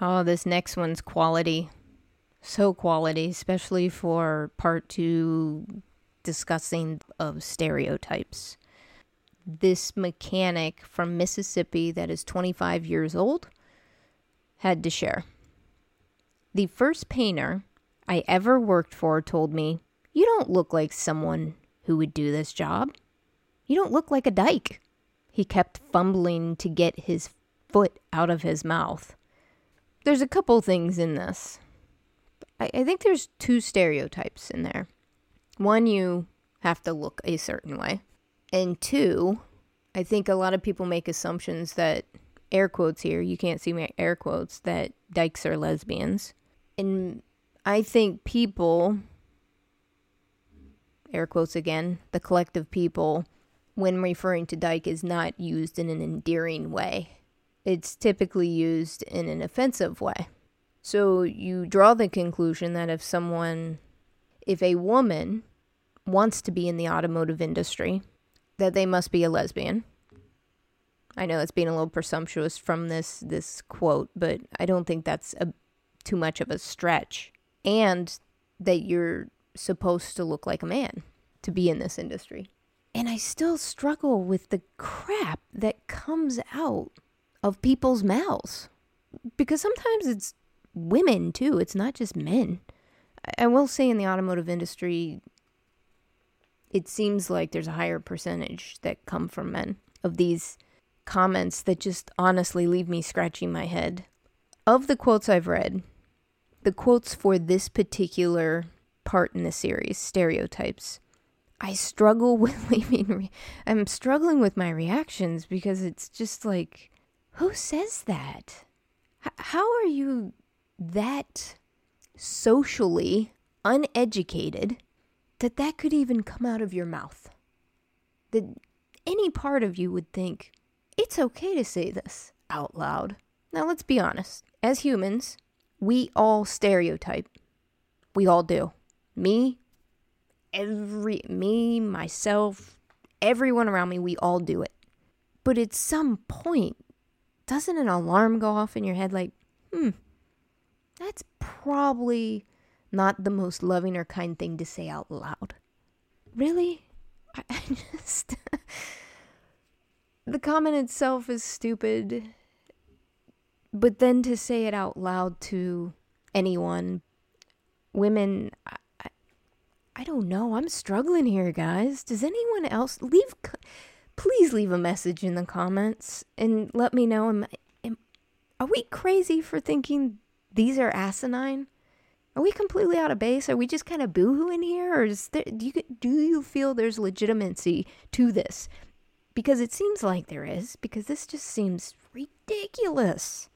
Oh, this next one's quality. So quality, especially for part two discussing of stereotypes. This mechanic from Mississippi that is 25 years old had to share. The first painter I ever worked for told me, You don't look like someone who would do this job. You don't look like a dyke. He kept fumbling to get his foot out of his mouth. There's a couple things in this. I, I think there's two stereotypes in there. One, you have to look a certain way. And two, I think a lot of people make assumptions that, air quotes here, you can't see my air quotes, that dykes are lesbians. And I think people, air quotes again, the collective people, when referring to dyke is not used in an endearing way. It's typically used in an offensive way. So you draw the conclusion that if someone, if a woman wants to be in the automotive industry, that they must be a lesbian. I know it's being a little presumptuous from this this quote, but I don't think that's a too much of a stretch. And that you're supposed to look like a man to be in this industry. And I still struggle with the crap that comes out of people's mouths. Because sometimes it's women too, it's not just men. I will say in the automotive industry, it seems like there's a higher percentage that come from men of these comments that just honestly leave me scratching my head. Of the quotes I've read, the quotes for this particular part in the series, stereotypes, I struggle with leaving. Re- I'm struggling with my reactions because it's just like, who says that? H- how are you that socially uneducated that that could even come out of your mouth? That any part of you would think it's okay to say this out loud. Now, let's be honest. As humans, we all stereotype. We all do. Me, every me, myself, everyone around me, we all do it. But at some point, doesn't an alarm go off in your head like, hmm, that's probably not the most loving or kind thing to say out loud. Really? I, I just. the comment itself is stupid. But then to say it out loud to anyone, women, I, I, I don't know. I'm struggling here, guys. Does anyone else leave? Please leave a message in the comments and let me know. Am, am, are we crazy for thinking these are asinine? Are we completely out of base? Are we just kind of boohooing here, or is there, do you do you feel there's legitimacy to this? Because it seems like there is. Because this just seems ridiculous.